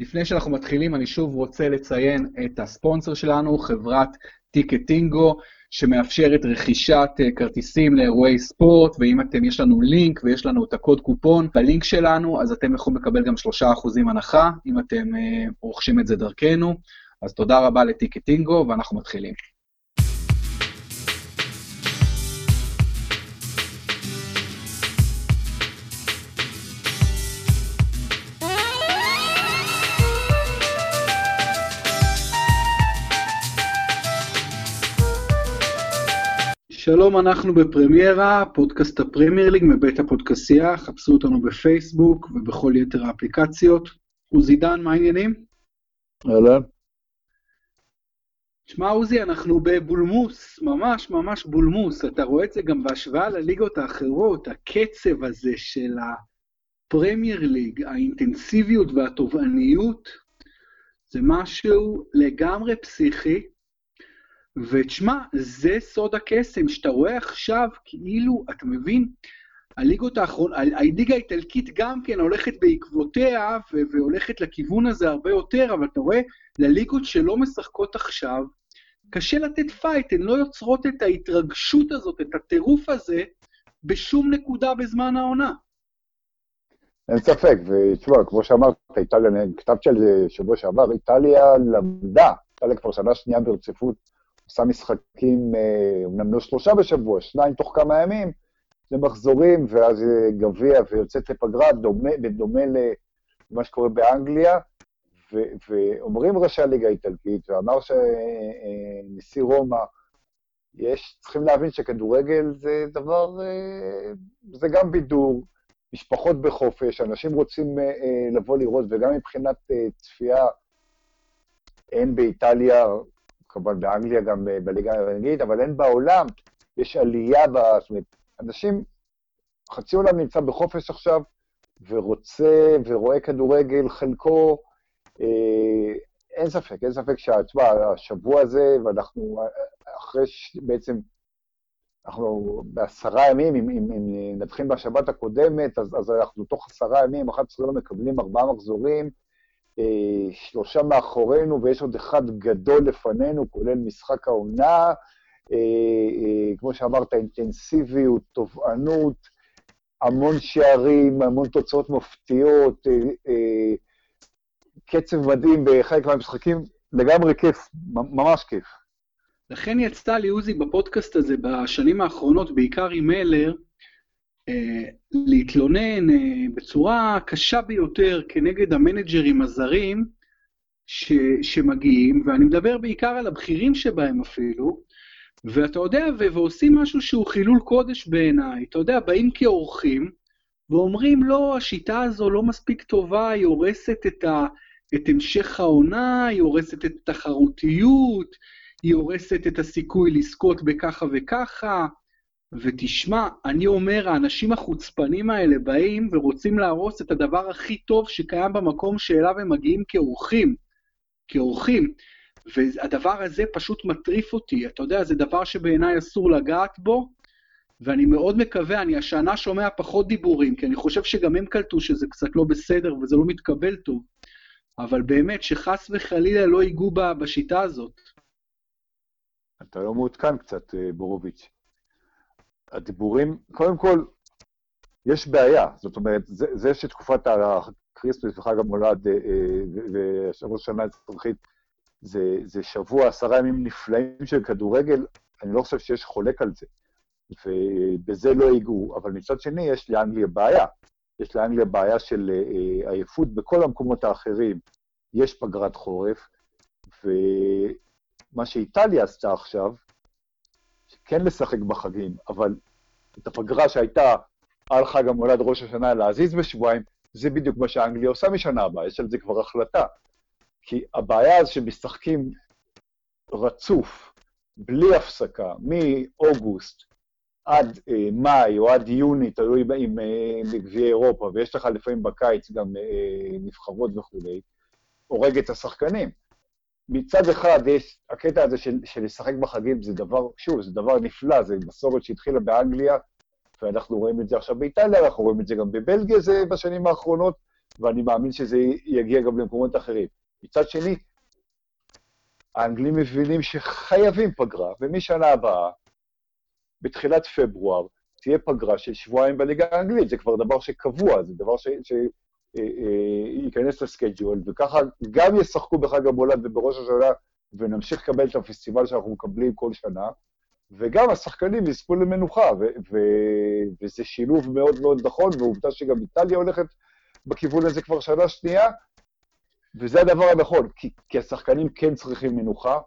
לפני שאנחנו מתחילים, אני שוב רוצה לציין את הספונסר שלנו, חברת טיקטינגו, שמאפשרת רכישת אה, כרטיסים לאירועי ספורט, ואם אתם, יש לנו לינק ויש לנו את הקוד קופון בלינק שלנו, אז אתם יכולים לקבל גם 3% הנחה, אם אתם אה, רוכשים את זה דרכנו. אז תודה רבה לטיקטינגו, ואנחנו מתחילים. שלום, אנחנו בפרמיירה, פודקאסט הפרמייר ליג מבית הפודקסייה, חפשו אותנו בפייסבוק ובכל יתר האפליקציות. עוזי דן, מה העניינים? אהלן. שמע, עוזי, אנחנו בבולמוס, ממש ממש בולמוס. אתה רואה את זה גם בהשוואה לליגות האחרות, הקצב הזה של הפרמייר ליג, האינטנסיביות והתובעניות, זה משהו לגמרי פסיכי. ותשמע, זה סוד הקסם, שאתה רואה עכשיו כאילו, אתה מבין, הליגות האחרונות, הליגה האיטלקית גם כן הולכת בעקבותיה והולכת לכיוון הזה הרבה יותר, אבל אתה רואה, לליגות שלא משחקות עכשיו, קשה לתת פייט, הן לא יוצרות את ההתרגשות הזאת, את הטירוף הזה, בשום נקודה בזמן העונה. אין ספק, ותשמע, כמו שאמרת, איטליה, כתבתי על זה שבוע שעבר, איטליה למדה, איטליה כבר שנה שנייה ברציפות עושה משחקים, אומנם לא שלושה בשבוע, שניים תוך כמה ימים, זה מחזורים, ואז גביע ויוצאת לפגרה, דומה, בדומה למה שקורה באנגליה, ואומרים ראשי הליגה האיטלקית, ואמר שנשיא רומא, יש, צריכים להבין שכדורגל זה דבר, זה גם בידור, משפחות בחופש, אנשים רוצים לבוא לראות, וגם מבחינת צפייה, אין באיטליה כמובן באנגליה, גם בליגה האנגלית, אבל אין בעולם, יש עלייה, ב... זאת אומרת, אנשים, חצי עולם נמצא בחופש עכשיו, ורוצה ורואה כדורגל, חלקו, אה, אין ספק, אין ספק שהשבוע הזה, ואנחנו אחרי ש... בעצם, אנחנו בעשרה ימים, אם, אם, אם נתחיל בשבת הקודמת, אז, אז אנחנו תוך עשרה ימים, 11 לא מקבלים ארבעה מחזורים, אה, שלושה מאחורינו ויש עוד אחד גדול לפנינו, כולל משחק העונה, אה, אה, כמו שאמרת, אינטנסיביות, תובענות, המון שערים, המון תוצאות מפתיעות, קצב מדהים בחלק מהמשחקים, לגמרי כיף, ממש כיף. לכן יצא לי עוזי בפודקאסט הזה בשנים האחרונות, בעיקר עם מלר, אה, להתלונן אה, בצורה קשה ביותר כנגד המנג'רים הזרים ש, שמגיעים, ואני מדבר בעיקר על הבכירים שבהם אפילו, ואתה יודע, ו- ועושים משהו שהוא חילול קודש בעיניי, אתה יודע, באים כאורחים, ואומרים, לא, השיטה הזו לא מספיק טובה, היא הורסת את, ה, את המשך העונה, היא הורסת את התחרותיות, היא הורסת את הסיכוי לזכות בככה וככה. ותשמע, אני אומר, האנשים החוצפנים האלה באים ורוצים להרוס את הדבר הכי טוב שקיים במקום שאליו הם מגיעים כאורחים. כאורחים. והדבר הזה פשוט מטריף אותי. אתה יודע, זה דבר שבעיניי אסור לגעת בו, ואני מאוד מקווה, אני השנה שומע פחות דיבורים, כי אני חושב שגם הם קלטו שזה קצת לא בסדר וזה לא מתקבל טוב. אבל באמת, שחס וחלילה לא ייגעו בשיטה הזאת. אתה לא מעודכן קצת, אה, בורוביץ'. הדיבורים, קודם כל, יש בעיה. זאת אומרת, זה, זה שתקופת הקריסטוס וחג המולד אה, אה, ושבוע שנה אזרחית, זה, זה שבוע, עשרה ימים נפלאים של כדורגל, אני לא חושב שיש חולק על זה. ובזה לא ייגעו. אבל מצד שני, יש לאנגליה בעיה. יש לאנגליה בעיה של אה, עייפות בכל המקומות האחרים. יש פגרת חורף, ומה שאיטליה עשתה עכשיו, כן לשחק בחגים, אבל את הפגרה שהייתה על חג המולד ראש השנה להזיז בשבועיים, זה בדיוק מה שאנגליה עושה משנה הבאה, יש על זה כבר החלטה. כי הבעיה זה שמשחקים רצוף, בלי הפסקה, מאוגוסט עד אה, מאי או עד יוני, תלוי אם אה, בגביעי אירופה, ויש לך לפעמים בקיץ גם אה, נבחרות וכולי, הורג את השחקנים. מצד אחד יש, הקטע הזה של, של לשחק בחגים זה דבר, שוב, זה דבר נפלא, זה מסורת שהתחילה באנגליה, ואנחנו רואים את זה עכשיו באיטליה, אנחנו רואים את זה גם בבלגיה זה בשנים האחרונות, ואני מאמין שזה יגיע גם למקומות אחרים. מצד שני, האנגלים מבינים שחייבים פגרה, ומשנה הבאה, בתחילת פברואר, תהיה פגרה של שבועיים בליגה האנגלית, זה כבר דבר שקבוע, זה דבר שייכנס לסקייג'ול, וככה גם ישחקו בחג המולד ובראש השנה, ונמשיך לקבל את הפסטיבל שאנחנו מקבלים כל שנה, וגם השחקנים יזכו למנוחה, וזה שילוב מאוד מאוד נכון, ועובדה שגם איטליה הולכת בכיוון הזה כבר שנה שנייה, וזה הדבר הנכון, כי, כי השחקנים כן צריכים מנוחה,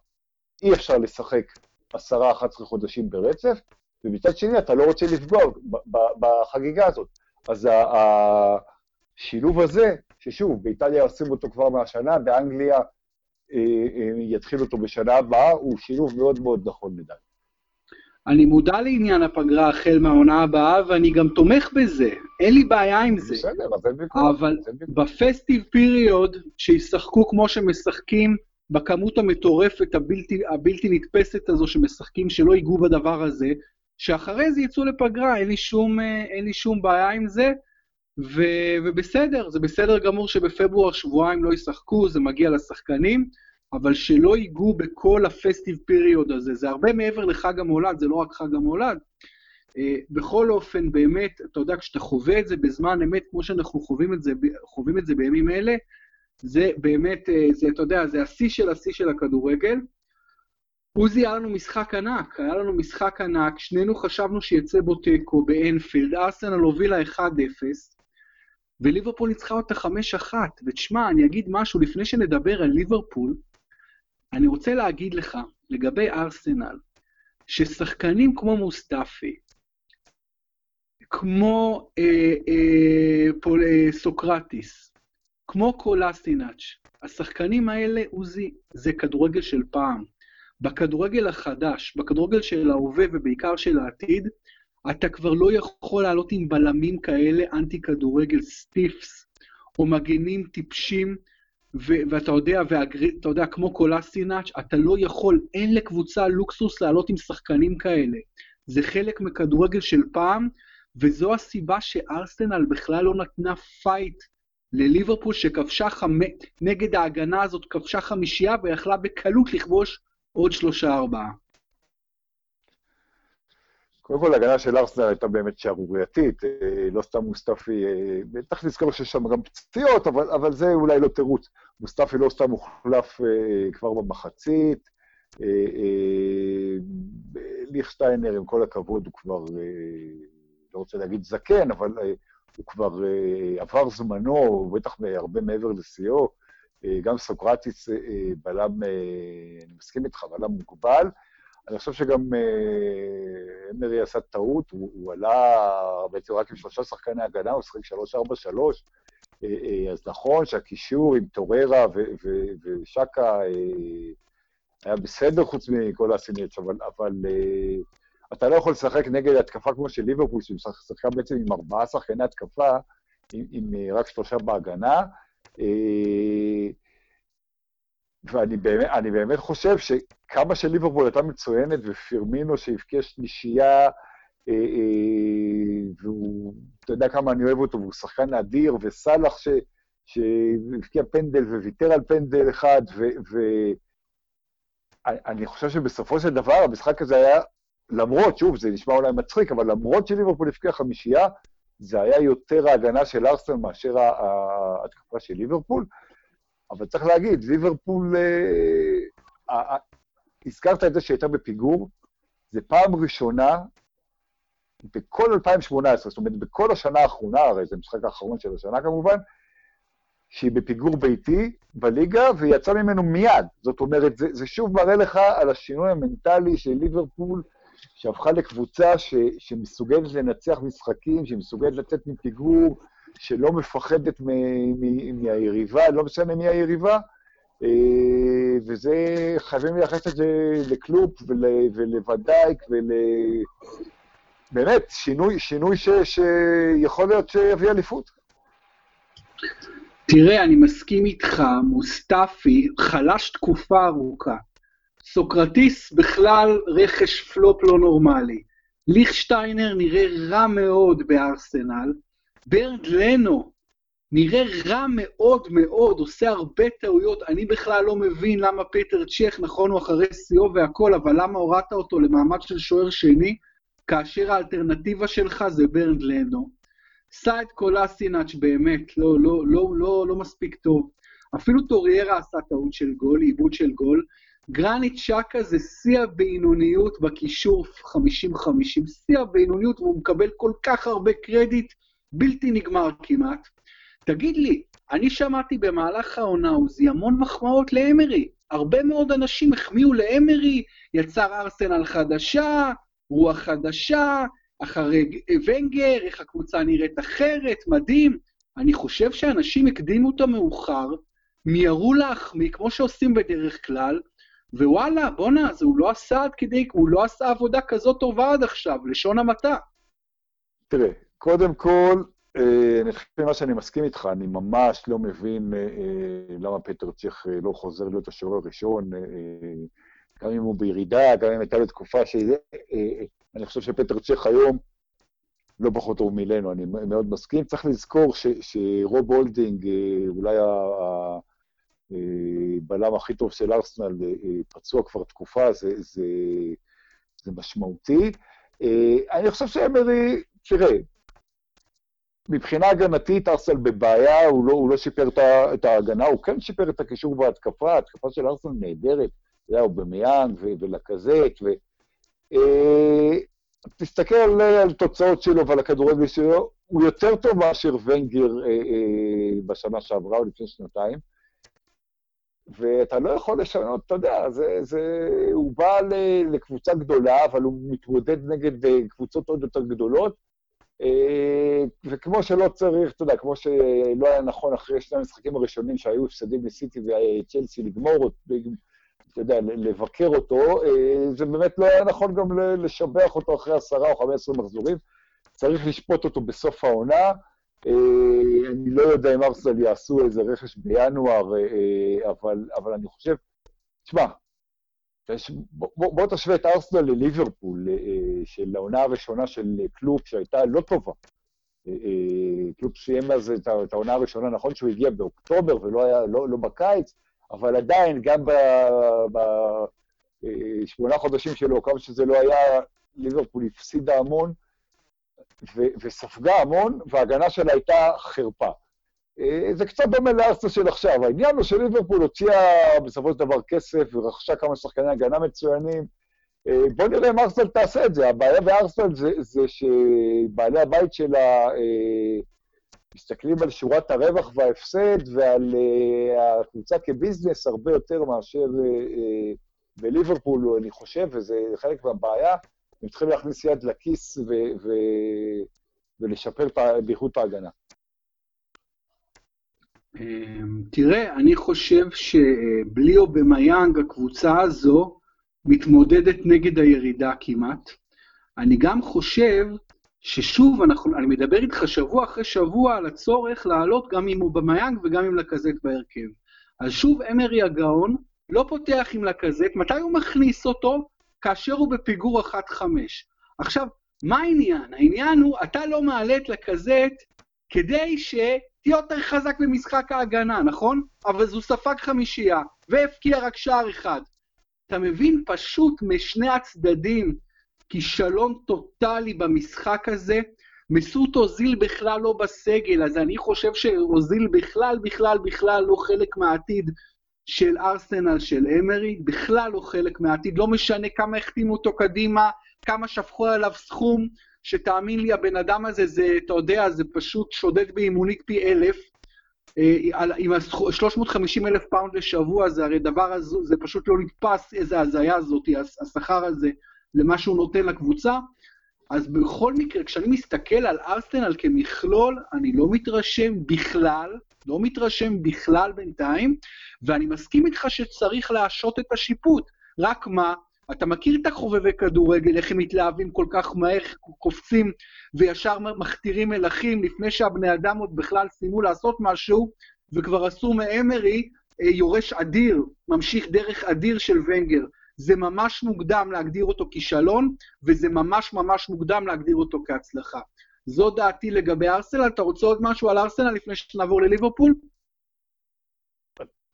אי אפשר לשחק עשרה, 11 חודשים ברצף, ומצד שני אתה לא רוצה לפגוע בחגיגה הזאת. אז השילוב הזה, ששוב, באיטליה עושים אותו כבר מהשנה, באנגליה אה, אה, יתחיל אותו בשנה הבאה, הוא שילוב מאוד מאוד נכון לדעתי. אני מודע לעניין הפגרה החל מהעונה הבאה, ואני גם תומך בזה, אין לי בעיה עם זה. בסדר, אז אין ויכוח. אבל בפסטיב פיריוד, שישחקו כמו שמשחקים, בכמות המטורפת הבלתי, הבלתי נתפסת הזו שמשחקים, שלא ייגעו בדבר הזה, שאחרי זה יצאו לפגרה, אין לי שום, אין לי שום בעיה עם זה, ו, ובסדר, זה בסדר גמור שבפברואר שבועיים לא ישחקו, זה מגיע לשחקנים. אבל שלא ייגעו בכל הפסטיב פיריוד הזה. זה הרבה מעבר לחג המולד, זה לא רק חג המולד. Uh, בכל אופן, באמת, אתה יודע, כשאתה חווה את זה בזמן אמת, כמו שאנחנו חווים את זה, חווים את זה בימים אלה, זה באמת, uh, זה, אתה יודע, זה השיא של השיא של הכדורגל. עוזי, היה לנו משחק ענק, היה לנו משחק ענק, שנינו חשבנו שיצא בו תיקו באנפילד, ארסנל הובילה 1-0, וליברפול ניצחה אותה 5-1. ותשמע, אני אגיד משהו לפני שנדבר על ליברפול, אני רוצה להגיד לך, לגבי ארסנל, ששחקנים כמו מוסטפי, כמו אה, אה, פול, אה, סוקרטיס, כמו קולאסינאץ', השחקנים האלה, עוזי, זה כדורגל של פעם. בכדורגל החדש, בכדורגל של ההווה ובעיקר של העתיד, אתה כבר לא יכול לעלות עם בלמים כאלה אנטי כדורגל טיפשים, או מגנים טיפשים, ו- ואתה יודע, ואתה יודע, כמו קולאסינאץ', אתה לא יכול, אין לקבוצה לוקסוס לעלות עם שחקנים כאלה. זה חלק מכדורגל של פעם, וזו הסיבה שארסנל בכלל לא נתנה פייט לליברפול שכבשה חמ... נגד ההגנה הזאת, כבשה חמישייה ויכלה בקלות לכבוש עוד שלושה-ארבעה. קודם כל, ההגנה של ארסנל הייתה באמת שערורייתית, אה, לא סתם מוסטפי, אה, בטח נזכור שיש שם גם פציעות, אבל, אבל זה אולי לא תירוץ. מוסטפי לא סתם הוחלף אה, כבר במחצית. ליכשטיינר, עם כל הכבוד, הוא כבר, לא רוצה להגיד זקן, אבל הוא כבר עבר זמנו, הוא בטח הרבה מעבר לשיאו. גם סוקרטיס בלם, אני מסכים איתך, בלם מוגבל. אני חושב שגם אה, אמרי עשה טעות, הוא, הוא עלה בעצם רק עם שלושה שחקני הגנה, הוא שחק 3-4-3, אה, אה, אז נכון שהקישור עם טוררה ושקה היה בסדר חוץ מכל הסינץ, אבל, אבל אתה לא יכול לשחק נגד התקפה כמו של ליברפול, שמשחקה בעצם עם ארבעה שחקני התקפה, עם, עם רק שלושה בהגנה. ואני באמת, באמת חושב שכמה שליברפול הייתה מצוינת, ופירמינו שהבקיע שלישייה, אה, אה, והוא, אתה יודע כמה אני אוהב אותו, והוא שחקן אדיר, וסאלח שהבקיע פנדל וויתר על פנדל אחד, ואני חושב שבסופו של דבר המשחק הזה היה, למרות, שוב, זה נשמע אולי מצחיק, אבל למרות שליברפול הבקיע חמישייה, זה היה יותר ההגנה של ארסנל מאשר ההתקפה של ליברפול. אבל צריך להגיד, ליברפול, אה, אה, הזכרת את זה שהייתה בפיגור, זה פעם ראשונה בכל 2018, זאת אומרת, בכל השנה האחרונה, הרי זה המשחק האחרון של השנה כמובן, שהיא בפיגור ביתי בליגה, והיא יצאה ממנו מיד. זאת אומרת, זה, זה שוב מראה לך על השינוי המנטלי של ליברפול, שהפכה לקבוצה ש, שמסוגלת לנצח משחקים, שמסוגלת לצאת מפיגור, שלא מפחדת מהיריבה, לא משנה מי היריבה, אה, וזה, חייבים לייחס את זה לקלופ ול, ולוודאיק ול... באמת, שינוי, שינוי ש, שיכול להיות שיביא אליפות. תראה, אני מסכים איתך, מוסטפי חלש תקופה ארוכה. סוקרטיס בכלל רכש פלופ לא נורמלי. ליכשטיינר נראה רע מאוד בארסנל. ברנד לנו נראה רע מאוד מאוד, עושה הרבה טעויות, אני בכלל לא מבין למה פיטר צ'ך, נכון הוא אחרי שיאו והכל, אבל למה הורדת אותו למעמד של שוער שני, כאשר האלטרנטיבה שלך זה ברנד לנו. סעיד קולאסינאץ' באמת, לא, לא, לא, לא, לא מספיק טוב. אפילו טוריירה עשה טעות של גול, עיבוד של גול. גרנית שקה זה שיא הבינוניות בקישור 50-50, שיא הבינוניות, והוא מקבל כל כך הרבה קרדיט, בלתי נגמר כמעט. תגיד לי, אני שמעתי במהלך העונה עוזי המון מחמאות לאמרי. הרבה מאוד אנשים החמיאו לאמרי, יצר ארסנל חדשה, רוח חדשה, אחרי ונגר, איך הקבוצה נראית אחרת, מדהים. אני חושב שאנשים הקדימו את המאוחר, מיהרו להחמיא, כמו שעושים בדרך כלל, ווואלה, בואנה, אז הוא לא עשה עד כדי, הוא לא עשה עבודה כזאת טובה עד עכשיו, לשון המעטה. תראה, קודם כל, אה, אני חושב מה שאני מסכים איתך, אני ממש לא מבין אה, אה, למה פטר צ'ך לא חוזר להיות השוער הראשון, גם אם הוא בירידה, גם אם הייתה לו תקופה ש... אני חושב שפטר צ'ך היום לא פחות טוב מילנו, אני מאוד מסכים. צריך לזכור ש, שרוב הולדינג, אולי הבלם הכי טוב של ארסנל, פצוע כבר תקופה, זה, זה, זה משמעותי. אני חושב שאמרי, תראה, מבחינה הגנתית, ארסנל בבעיה, הוא לא, הוא לא שיפר את ההגנה, הוא כן שיפר את הקישור וההתקפה, ההתקפה של ארסנל נהדרת, אובמיאנג ולקזט, ו... אה, תסתכל על, תוצאות שלו ועל הכדורגל שלו, הוא יותר טוב מאשר ונגר אה, אה, בשנה שעברה או לפני שנתיים, ואתה לא יכול לשנות, אתה יודע, זה, זה, הוא בא לקבוצה גדולה, אבל הוא מתמודד נגד אה, קבוצות עוד יותר גדולות, וכמו שלא צריך, אתה יודע, כמו שלא היה נכון אחרי שני המשחקים הראשונים שהיו הפסדים לסיטי וצ'לסי לגמור, אתה יודע, לבקר אותו, אה, זה באמת לא היה נכון גם לשבח אותו אחרי עשרה או חמש עשרה מחזורים. צריך לשפוט אותו בסוף העונה. אה, אני לא יודע אם ארסנל יעשו איזה רכש בינואר, אבל, אבל אני חושב, תשמע, בוא, בוא תשווה את ארסנל לליברפול, אה, של העונה הראשונה של קלופ, שהייתה לא טובה. אה, אה, קלופ סיים אז את העונה הראשונה, נכון שהוא הגיע באוקטובר ולא היה, לא, לא בקיץ, אבל עדיין, גם בשמונה חודשים שלו, כמה שזה לא היה, ליברפול הפסידה המון וספגה המון, וההגנה שלה הייתה חרפה. אה, זה קצת דומה לארסנל של עכשיו. העניין הוא שליברפול הוציאה בסופו של דבר כסף ורכשה כמה שחקני הגנה מצוינים. אה, בוא נראה אם ארסנל תעשה את זה. הבעיה בארסנל זה, זה שבעלי הבית שלה אה, מסתכלים על שורת הרווח וההפסד ועל הקבוצה כביזנס הרבה יותר מאשר בליברפול, אני חושב, וזה חלק מהבעיה. הם צריכים להכניס יד לכיס ו- ו- ולשפר באיכות ההגנה. אמ, תראה, אני חושב שבלי אובמיאנג הקבוצה הזו מתמודדת נגד הירידה כמעט. אני גם חושב ששוב, אנחנו, אני מדבר איתך שבוע אחרי שבוע על הצורך לעלות גם עם אובמיאנג וגם עם לקזט בהרכב. אז שוב, אמרי הגאון לא פותח עם לקזט, מתי הוא מכניס אותו? כאשר הוא בפיגור 1-5. עכשיו, מה העניין? העניין הוא, אתה לא מעלה את לקזט כדי ש... תהיה יותר חזק במשחק ההגנה, נכון? אבל הוא ספג חמישייה, והפקיע רק שער אחד. אתה מבין? פשוט משני הצדדים כישלון טוטאלי במשחק הזה. מסות אוזיל בכלל לא בסגל, אז אני חושב שאוזיל בכלל, בכלל, בכלל לא חלק מהעתיד של ארסנל של אמרי, בכלל לא חלק מהעתיד, לא משנה כמה החתימו אותו קדימה, כמה שפכו עליו סכום, שתאמין לי, הבן אדם הזה, זה, אתה יודע, זה פשוט שודד באימונית פי אלף. אה, עם ה-350 אלף פאונד לשבוע, זה הרי דבר הזה, זה פשוט לא נתפס איזה הזיה הזאת, השכר הזה, למה שהוא נותן לקבוצה. אז בכל מקרה, כשאני מסתכל על ארסנל כמכלול, אני לא מתרשם בכלל, לא מתרשם בכלל בינתיים, ואני מסכים איתך שצריך להשהות את השיפוט. רק מה, אתה מכיר את החובבי כדורגל, איך הם מתלהבים כל כך מהר, קופצים וישר מכתירים מלכים לפני שהבני אדם עוד בכלל סיימו לעשות משהו, וכבר עשו מאמרי אה, יורש אדיר, ממשיך דרך אדיר של ונגר. זה ממש מוקדם להגדיר אותו כישלון, וזה ממש ממש מוקדם להגדיר אותו כהצלחה. זו דעתי לגבי ארסנל. אתה רוצה עוד משהו על ארסנל לפני שנעבור לליברפול?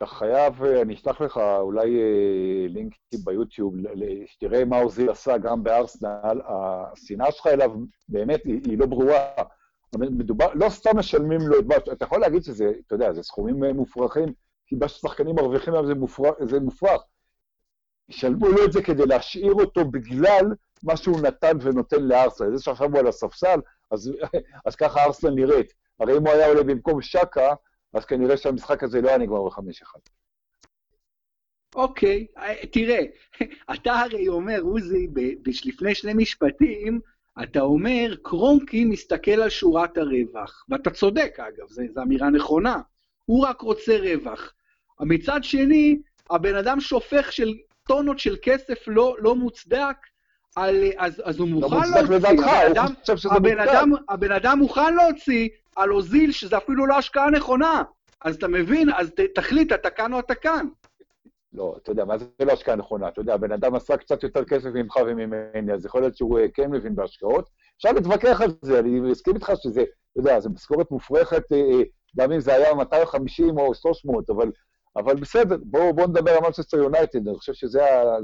אתה חייב, אני אשלח לך אולי אה, לינקים ביוטיוב, שתראה מה אוזיל עשה גם בארסנל. השנאה שלך אליו באמת היא, היא לא ברורה. מדובר, לא סתם משלמים לו את מה, אתה יכול להגיד שזה, אתה יודע, זה סכומים אה, מופרכים, כי מה ששחקנים מרוויחים היום זה מופרך. זה מופרך. ישלמו לו את זה כדי להשאיר אותו בגלל מה שהוא נתן ונותן לארסנל. זה שעכשיו הוא על הספסל, אז, אז ככה ארסנל נראית. הרי אם הוא היה עולה במקום שקה, אז כנראה שהמשחק הזה לא היה נגמר בחמש אחד. אוקיי, אה, תראה, אתה הרי אומר, עוזי, לפני שני משפטים, אתה אומר, קרונקי מסתכל על שורת הרווח, ואתה צודק אגב, זו אמירה נכונה, הוא רק רוצה רווח. מצד שני, הבן אדם שופך של טונות של כסף לא, לא מוצדק, על, אז, אז הוא לא מוכן לא להוציא, לדעתך, הבן, אדם, הבן, אדם, הבן אדם מוכן להוציא על אוזיל, שזה אפילו לא השקעה נכונה. אז אתה מבין, אז ת, תחליט, אתה כאן או אתה כאן. לא, אתה יודע, מה זה לא השקעה נכונה? אתה יודע, הבן אדם עשה קצת יותר כסף ממך וממני, אז יכול להיות שהוא אה, כן מבין בהשקעות. אפשר להתווכח על זה, אני מסכים איתך שזה, אתה יודע, זו משכורת מופרכת, אה, אה, גם אם זה היה 250 או 300, אבל, אבל בסדר, בואו בוא נדבר על מנצ'סטר יונייטד, אני חושב שזה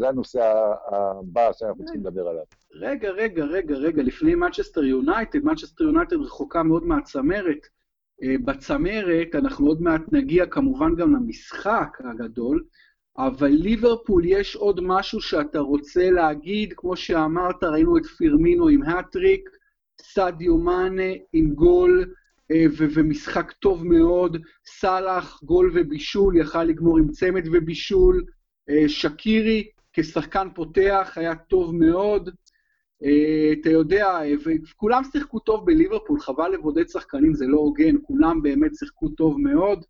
הנושא הבא שאנחנו צריכים לדבר עליו. רגע, רגע, רגע, רגע, לפני מנצ'סטר יונייטד, מנצ'סטר יונייטד רחוקה מאוד מהצמרת. בצמרת, אנחנו עוד מעט נגיע כמובן גם למשחק הגדול, אבל ליברפול יש עוד משהו שאתה רוצה להגיד, כמו שאמרת, ראינו את פירמינו עם האטריק, סעדיו מאנה עם גול אה, ומשחק טוב מאוד, סאלח, גול ובישול, יכל לגמור עם צמד ובישול, אה, שקירי כשחקן פותח היה טוב מאוד, אה, אתה יודע, וכולם שיחקו טוב בליברפול, חבל לבודד שחקנים, זה לא הוגן, כולם באמת שיחקו טוב מאוד.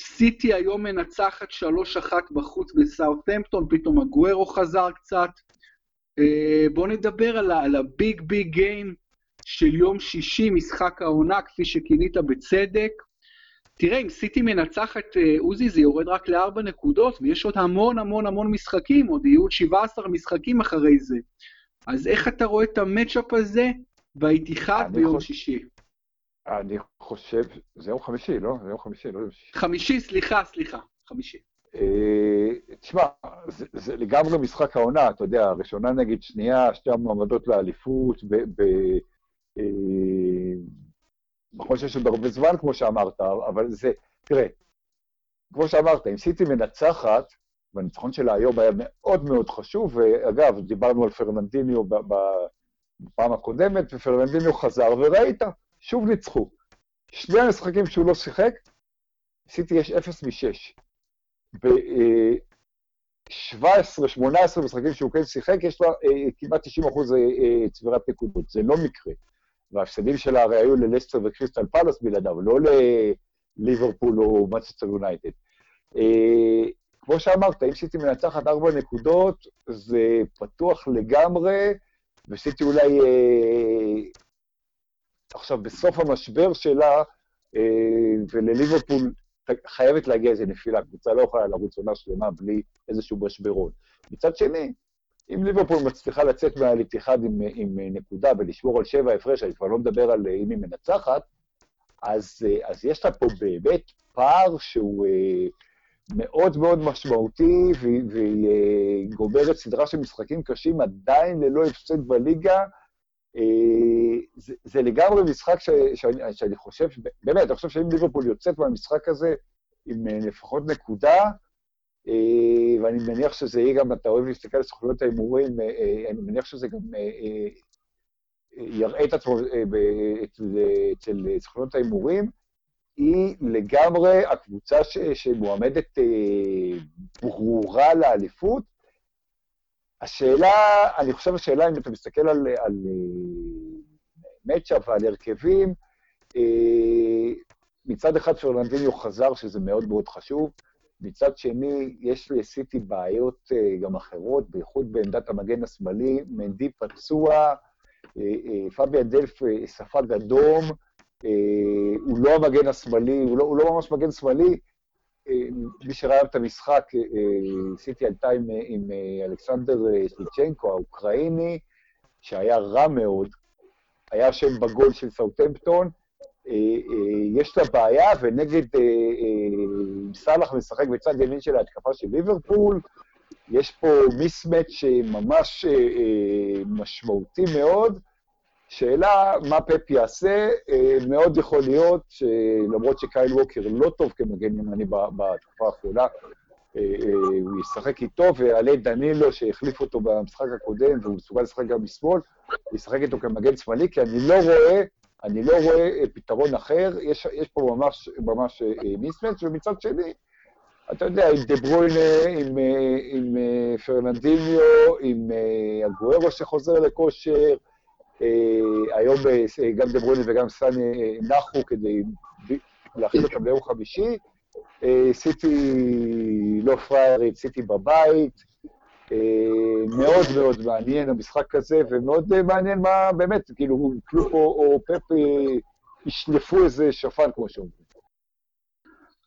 סיטי היום מנצחת 3-1 בחוץ בסאוטהמפטון, פתאום הגוורו חזר קצת. אה, בואו נדבר על הביג ביג גיים של יום שישי, משחק העונה, כפי שכינית בצדק. תראה, אם סיטי מנצחת אה, עוזי, זה יורד רק לארבע נקודות, ויש עוד המון המון המון משחקים, עוד יהיו עוד 17 משחקים אחרי זה. אז איך אתה רואה את המצ'אפ הזה באיתיחד ביום חושב... שישי? אני חושב, זה יום חמישי, לא? זה יום חמישי, לא יום שישי. חמישי, סליחה, סליחה, חמישי. אה, תשמע, זה, זה לגמרי משחק העונה, אתה יודע, ראשונה נגד שנייה, שתי המועמדות לאליפות, ב... ב נכון שיש עוד הרבה זמן, כמו שאמרת, אבל זה, תראה, כמו שאמרת, אם סיטי מנצחת, והניצחון שלה היום היה מאוד מאוד חשוב, ואגב, דיברנו על פרננדיניו בפעם הקודמת, ופרננדיניו חזר, וראית, שוב ניצחו. שני המשחקים שהוא לא שיחק, סיטי יש 0 מ-6. ב-17-18 משחקים שהוא כן שיחק, יש לה אה, כמעט 90 אחוז אה, צבירת נקודות. זה לא מקרה. וההפסדים שלה הרי היו ללסטר וקריסטל פלאס בלעדיו, לא לליברפול או מצ'סטר יונייטד. כמו שאמרת, אם סיטי מנצחת ארבע נקודות, זה פתוח לגמרי, וסיטי אולי עכשיו בסוף המשבר שלה, אה, ולליברפול חייבת להגיע איזו נפילה, קבוצה לא יכולה לרוץ עונה שלמה בלי איזשהו משברון. מצד שני, אם ליברפול מצליחה לצאת מהליטיחד עם, עם נקודה ולשמור על שבע הפרש, אני כבר לא מדבר על אם היא מנצחת, אז, אה, אז יש לה פה באמת פער שהוא אה, מאוד מאוד משמעותי, והיא גומרת סדרה של משחקים קשים עדיין ללא הפסד בליגה, אה, זה, זה לגמרי משחק ש, שאני, שאני חושב, באמת, אני חושב שאם ליברפול יוצאת מהמשחק הזה עם אה, לפחות נקודה, אה, ואני מניח שזה יהיה גם, אתה אוהב להסתכל על סוכנויות ההימורים, אני מניח שזה גם יראה את עצמו אצל סוכנויות ההימורים, היא לגמרי הקבוצה ש, שמועמדת ברורה לאליפות, השאלה, אני חושב השאלה, אם אתה מסתכל על, על מצ'אפ ועל הרכבים, אה, מצד אחד פרלנדיניו חזר, שזה מאוד מאוד חשוב, מצד שני, יש לסיטי בעיות אה, גם אחרות, בייחוד בעמדת המגן השמאלי, מנדי פצוע, אה, פאביה דלף ספג אדום, הוא לא המגן השמאלי, הוא לא, הוא לא ממש מגן שמאלי, מי שראה את המשחק, סיטי עלתה עם, עם אלכסנדר סליצ'נקו, האוקראיני, שהיה רע מאוד, היה שם בגול של סאוטמפטון, יש לה בעיה, ונגד סאלח משחק בצד ימין של ההתקפה של ליברפול, יש פה מיסמץ' ממש משמעותי מאוד, שאלה מה פפ יעשה, אה, מאוד יכול להיות שלמרות שקייל ווקר לא טוב כמגן ימני בתקופה האחרונה, אה, אה, הוא ישחק איתו, ויעלה דנילו שהחליף אותו במשחק הקודם, והוא מסוגל לשחק גם משמאל, ישחק איתו כמגן שמאלי, כי אני לא רואה, אני לא רואה פתרון אחר, יש, יש פה ממש, ממש מיסמנט, ומצד שני, אתה יודע, עם דה ברוינה, עם, עם פרננדיניו, עם אגוארו שחוזר לכושר, אה, היום אה, גם דה ברוינה וגם סאני אה, נחו כדי להכין אותם ליום חמישי. סיטי לא פריירית, סיטי בבית. מאוד מאוד מעניין המשחק הזה, ומאוד מעניין מה באמת, כאילו, קלופ או פפ ישלפו איזה שפן, כמו שאומרים.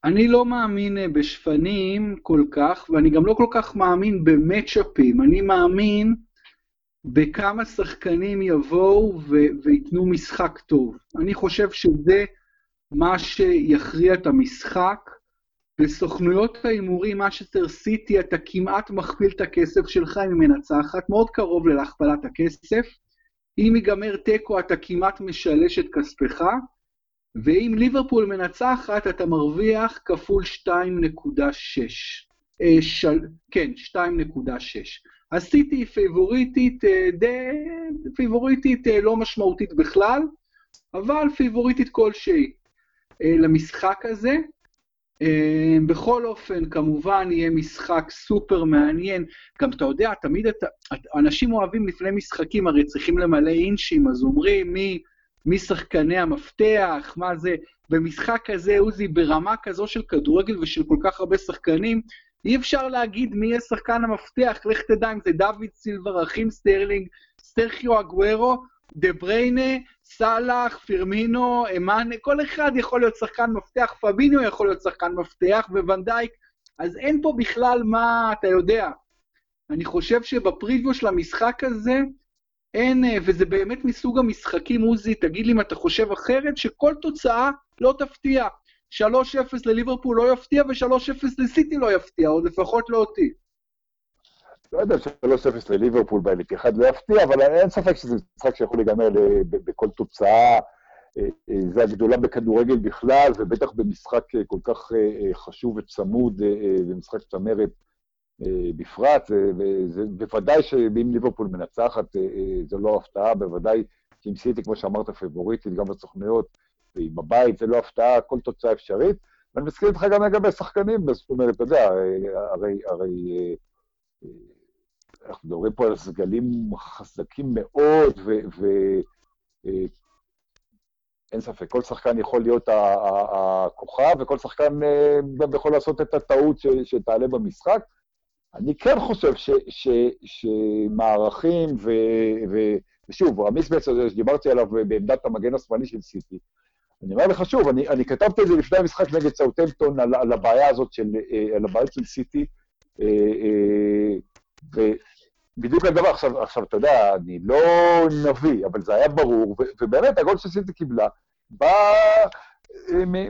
אני לא מאמין בשפנים כל כך, ואני גם לא כל כך מאמין במצ'אפים. אני מאמין בכמה שחקנים יבואו ו- וייתנו משחק טוב. אני חושב שזה מה שיכריע את המשחק. בסוכנויות ההימורים, משטר סיטי, אתה כמעט מכפיל את הכסף שלך אם היא מנצחת, מאוד קרוב להכפלת הכסף. אם ייגמר תיקו, אתה כמעט משלש את כספך, ואם ליברפול מנצחת, אתה מרוויח כפול 2.6. אה, של... כן, 2.6. הסיטי היא פייבוריטית, אה, די, פייבוריטית אה, לא משמעותית בכלל, אבל פייבוריטית כלשהי אה, למשחק הזה. בכל אופן, כמובן יהיה משחק סופר מעניין. גם אתה יודע, תמיד אתה, אנשים אוהבים לפני משחקים, הרי צריכים למלא אינצ'ים, אז אומרים מי, מי שחקני המפתח, מה זה. במשחק הזה, עוזי, ברמה כזו של כדורגל ושל כל כך הרבה שחקנים, אי אפשר להגיד מי יהיה שחקן המפתח, לך תדע אם זה דויד סילבה, ראחים סטרלינג, סרחיו אגוארו, דה בריינה, סאלח, פירמינו, או מאנה, כל אחד יכול להיות שחקן מפתח, פביניו יכול להיות שחקן מפתח, ואן דייק, אז אין פה בכלל מה, אתה יודע. אני חושב שבפריוויו של המשחק הזה, אין, וזה באמת מסוג המשחקים, עוזי, תגיד לי אם אתה חושב אחרת, שכל תוצאה לא תפתיע. 3-0 לליברפול לא יפתיע ו-3-0 לסיטי לא יפתיע, או לפחות לא אותי. לא יודע, 3-0 לליברפול באליט אחד לא יפתיע, אבל אין ספק שזה משחק שיכול להיגמר בכל תוצאה. אה, אה, זה הגדולה בכדורגל בכלל, ובטח במשחק אה, כל כך חשוב וצמוד, ומשחק צמרת בפרט. בוודאי שאם ליברפול מנצחת, זו לא הפתעה, בוודאי שאם סיטי, כמו שאמרת, פבוריטית, גם בסוכנויות, והיא בבית, זה לא הפתעה, כל תוצאה אפשרית. ואני מסכים איתך גם לגבי שחקנים, זאת אומרת, אתה יודע, הרי, הרי אנחנו מדברים פה על סגלים חזקים מאוד, ואין אה, ספק, כל שחקן יכול להיות הכוכב, וכל שחקן גם יכול לעשות את הטעות שתעלה במשחק. אני כן חושב שמערכים, ו, ו, ושוב, המיסבץ הזה שדיברתי עליו בעמדת המגן השמאלי של סיטי, אני אומר לך שוב, אני, אני כתבתי את זה לפני המשחק נגד סאוטמפטון, על, על הבעיה הזאת של, אה, על הבעיה של סיטי, אה, אה, ובדיוק הדבר, עכשיו, עכשיו, אתה יודע, אני לא נביא, אבל זה היה ברור, ובאמת, הגול שסיטי קיבלה, בא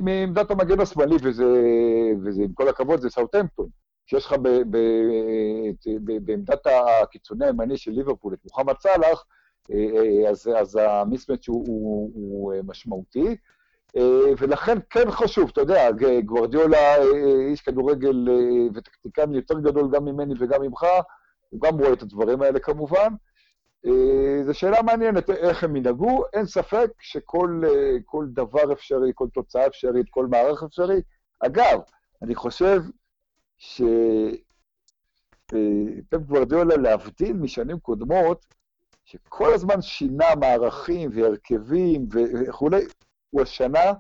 מעמדת המגן השמאלי, וזה, וזה, עם כל הכבוד, זה סאוטמפטון. שיש לך בעמדת הקיצוני הימני של ליברפול את מוחמד סאלח, אז, אז המיסמץ' הוא, הוא, הוא משמעותי. אה, ולכן כן חשוב, אתה יודע, גוורדיולה אה, איש כדורגל אה, וטקטיקן יותר גדול גם ממני וגם ממך, הוא גם רואה את הדברים האלה כמובן. זו שאלה מעניינת איך הם ינהגו, אין ספק שכל דבר אפשרי, כל תוצאה אפשרית, כל מערך אפשרי. אגב, אני חושב שפפ גוורדיולה, להבדיל משנים קודמות, שכל הזמן שינה מערכים והרכבים וכולי, הוא השנה,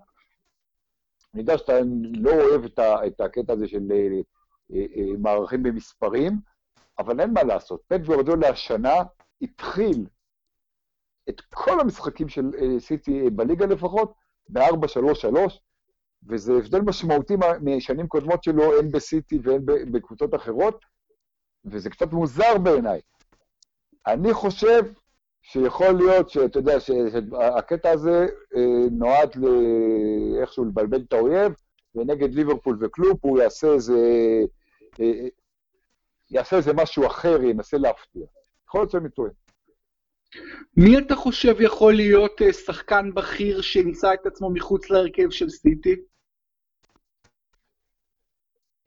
אני יודע שאתה לא אוהב את, הקטע הזה של אה, אה, אה, מערכים במספרים, אבל אין מה לעשות. פט גורדולה השנה התחיל את כל המשחקים של אה, סיטי, אה, בליגה לפחות, ב-4-3-3, וזה הבדל משמעותי משנים קודמות שלו, הן בסיטי והן בקבוצות אחרות, וזה קצת מוזר בעיניי. אני חושב שיכול להיות שאתה יודע, שהקטע הזה אה, נועד איכשהו לבלבל את האויב, ונגד ליברפול וקלופ הוא יעשה איזה, יעשה איזה משהו אחר, ינסה להפתיע. יכול להיות שאני טועה. מי אתה חושב יכול להיות אה, שחקן בכיר שימצא את עצמו מחוץ להרכב של סיטי?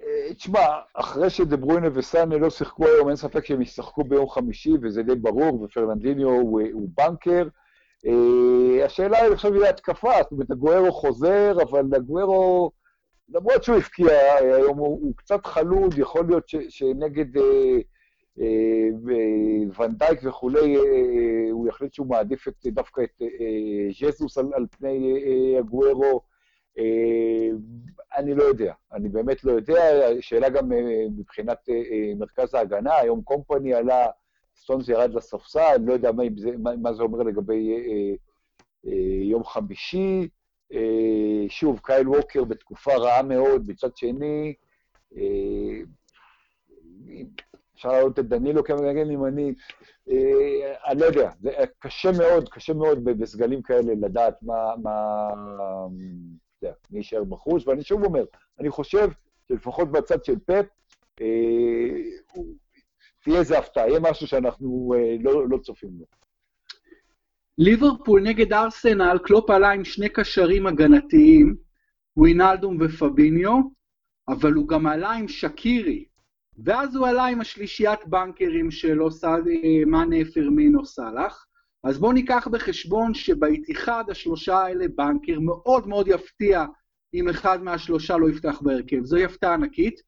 אה, תשמע, אחרי שדברוינה וסאנה לא שיחקו היום, אין ספק שהם ישחקו ביום חמישי, וזה די ברור, ופרננדיניו הוא, הוא בנקר. השאלה היא עכשיו היא התקפה, זאת אומרת, הגוארו חוזר, אבל הגוארו, למרות שהוא הפקיע היום, הוא, הוא קצת חלוד, יכול להיות ש, שנגד uh, uh, ונדייק וכולי, uh, הוא יחליט שהוא מעדיף את, דווקא את uh, ז'זוס על, על פני uh, הגוארו. אה, אני לא יודע, אני באמת לא יודע. שאלה גם אה, מבחינת אה, מרכז ההגנה, היום קומפני עלה, סטונס ירד לספסל, אני לא יודע מה זה, מה זה אומר לגבי יום חמישי. שוב, קייל ווקר בתקופה רעה מאוד, מצד שני, אפשר להעלות את דנילו כמגן ימני, אני לא יודע, זה קשה מאוד, קשה מאוד בסגלים כאלה לדעת מה, מה, יודע, מי יישאר בחוץ, ואני שוב אומר, אני חושב שלפחות בצד של פפ, אה, תהיה איזה הפתעה, יהיה משהו שאנחנו אה, לא, לא צופים לו. ליברפול נגד ארסנל, קלופ עלה עם שני קשרים הגנתיים, ווינלדום ופביניו, אבל הוא גם עלה עם שקירי, ואז הוא עלה עם השלישיית בנקרים שלו, מאנה, פרמינו, סאלח. אז בואו ניקח בחשבון שבאיתיחד השלושה האלה בנקר מאוד מאוד יפתיע אם אחד מהשלושה לא יפתח בהרכב. זו הפתעה ענקית.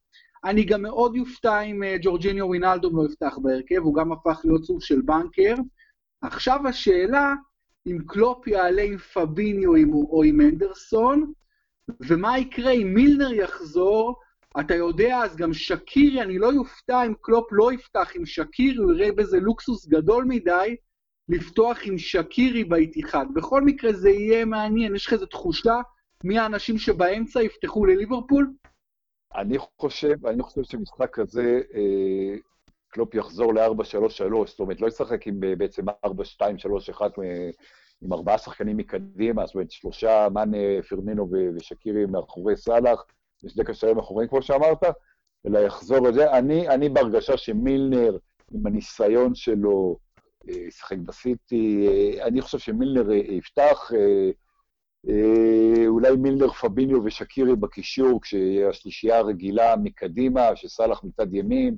אני גם מאוד יופתע אם אה, ג'ורג'יניו ויינאלדום לא יפתח בהרכב, הוא גם הפך להיות סוג של בנקר. עכשיו השאלה, אם קלופ יעלה עם פביניו או עם הנדרסון, ומה יקרה אם מילנר יחזור, אתה יודע, אז גם שקירי, אני לא יופתע אם קלופ לא יפתח עם שקירי, הוא יראה בזה לוקסוס גדול מדי, לפתוח עם שקירי באיתיחאד. בכל מקרה זה יהיה מעניין, יש לך איזו תחושה מי האנשים שבאמצע יפתחו לליברפול? אני חושב, אני חושב שמשחק כזה, אה, קלופ יחזור ל-4-3-3, זאת אומרת, לא ישחק עם בעצם 4-2-3-1 אה, עם ארבעה שחקנים מקדימה, זאת אומרת, שלושה, מאנה, פרמינו ושקירי מאחורי סאלח, ושני קשרים מאחורים, כמו שאמרת, אלא יחזור לזה. אני, אני בהרגשה שמילנר, עם הניסיון שלו, ישחק בסיטי. אה, אני חושב שמילנר אה, יפתח, אה, אולי מילנר, פביניו ושקירי בקישור, כשהשלישייה הרגילה מקדימה, שסאלח מצד ימין,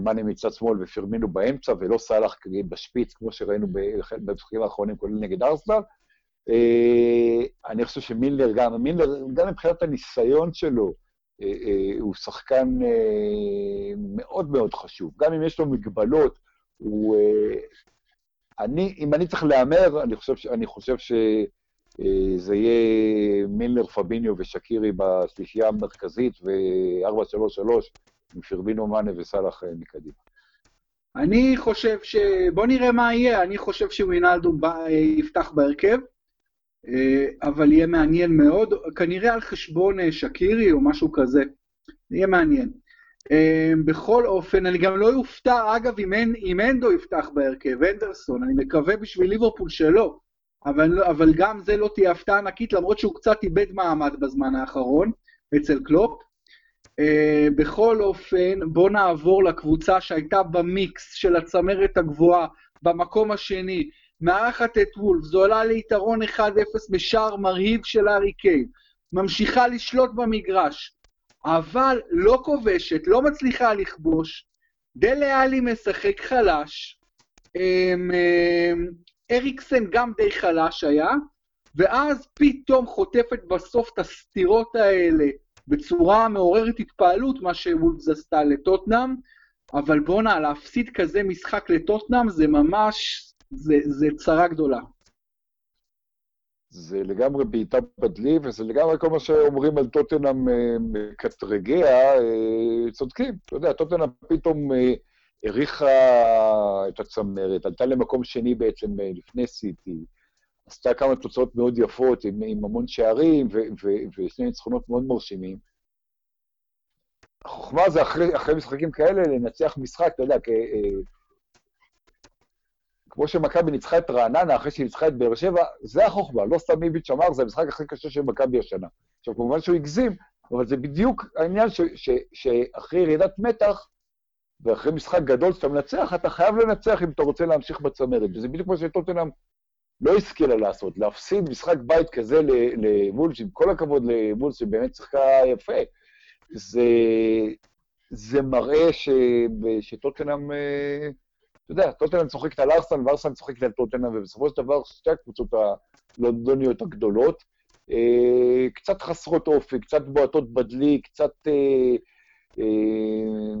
מאנה מצד שמאל ופרמינו באמצע, ולא סאלח בשפיץ, כמו שראינו במשחקים האחרונים, כולל נגד ארסנל. אני חושב שמילנר גם, מילנר, גם מבחינת הניסיון שלו, הוא שחקן מאוד מאוד חשוב. גם אם יש לו מגבלות, הוא... אה, אני, אם אני צריך להמר, אני חושב, אני חושב שזה יהיה מילנר, פביניו ושקירי בשלישייה המרכזית, ו-4-3-3 עם פרבינו מאנה וסאלח אה, מקדימה. אני חושב ש... בוא נראה מה יהיה, אני חושב שווינלדו בא... יפתח בהרכב, אה, אבל יהיה מעניין מאוד, כנראה על חשבון שקירי או משהו כזה, יהיה מעניין. בכל אופן, אני גם לא אופתע, אגב, אם, אין, אם אנדו יפתח בהרכב, אנדרסון, אני מקווה בשביל ליברפול שלא, אבל, אבל גם זה לא תהיה הפתעה ענקית, למרות שהוא קצת איבד מעמד בזמן האחרון אצל קלופ. Uh, בכל אופן, בואו נעבור לקבוצה שהייתה במיקס של הצמרת הגבוהה, במקום השני, מארחת את וולף, זו עולה ליתרון 1-0 בשער מרהיב של הארי קיין, ממשיכה לשלוט במגרש, אבל לא כובשת, לא מצליחה לכבוש, דלה עלי משחק חלש, אמ, אמ, אריקסן גם די חלש היה, ואז פתאום חוטפת בסוף את הסתירות האלה בצורה מעוררת התפעלות, מה שוולפס עשתה לטוטנאם, אבל בואנה, להפסיד כזה משחק לטוטנאם זה ממש, זה, זה צרה גדולה. זה לגמרי בעיטה בדלי, וזה לגמרי כל מה שאומרים על טוטנאם אה, מקטרגיה, אה, צודקים. אתה יודע, טוטנאם פתאום אה, הריחה את הצמרת, עלתה למקום שני בעצם לפני סיטי, עשתה כמה תוצאות מאוד יפות עם, עם המון שערים ושני ניצחונות מאוד מרשימים. החוכמה זה אחרי, אחרי משחקים כאלה לנצח משחק, אתה יודע, כ... כמו שמכבי ניצחה את רעננה אחרי שהיא ניצחה את באר שבע, זה החוכמה, לא סתם איביץ' אמר, זה המשחק הכי קשה של מכבי השנה. עכשיו, כמובן שהוא הגזים, אבל זה בדיוק העניין שאחרי ירידת מתח, ואחרי משחק גדול שאתה מנצח, אתה חייב לנצח אם אתה רוצה להמשיך בצמרת. וזה בדיוק מה שטוטנאם לא השכילה לעשות, להפסיד משחק בית כזה למולס, עם כל הכבוד למולס, שבאמת שיחקה יפה, זה, זה מראה ש, שטוטנאם, אה, אתה יודע, טוטנאם צוחקת על ארסן וארסן צוחקת על טוטנאם, ובסופו של דבר שתי הקבוצות הלונדוניות הגדולות, אה, קצת חסרות אופי, קצת בועטות בדלי, קצת אה, אה,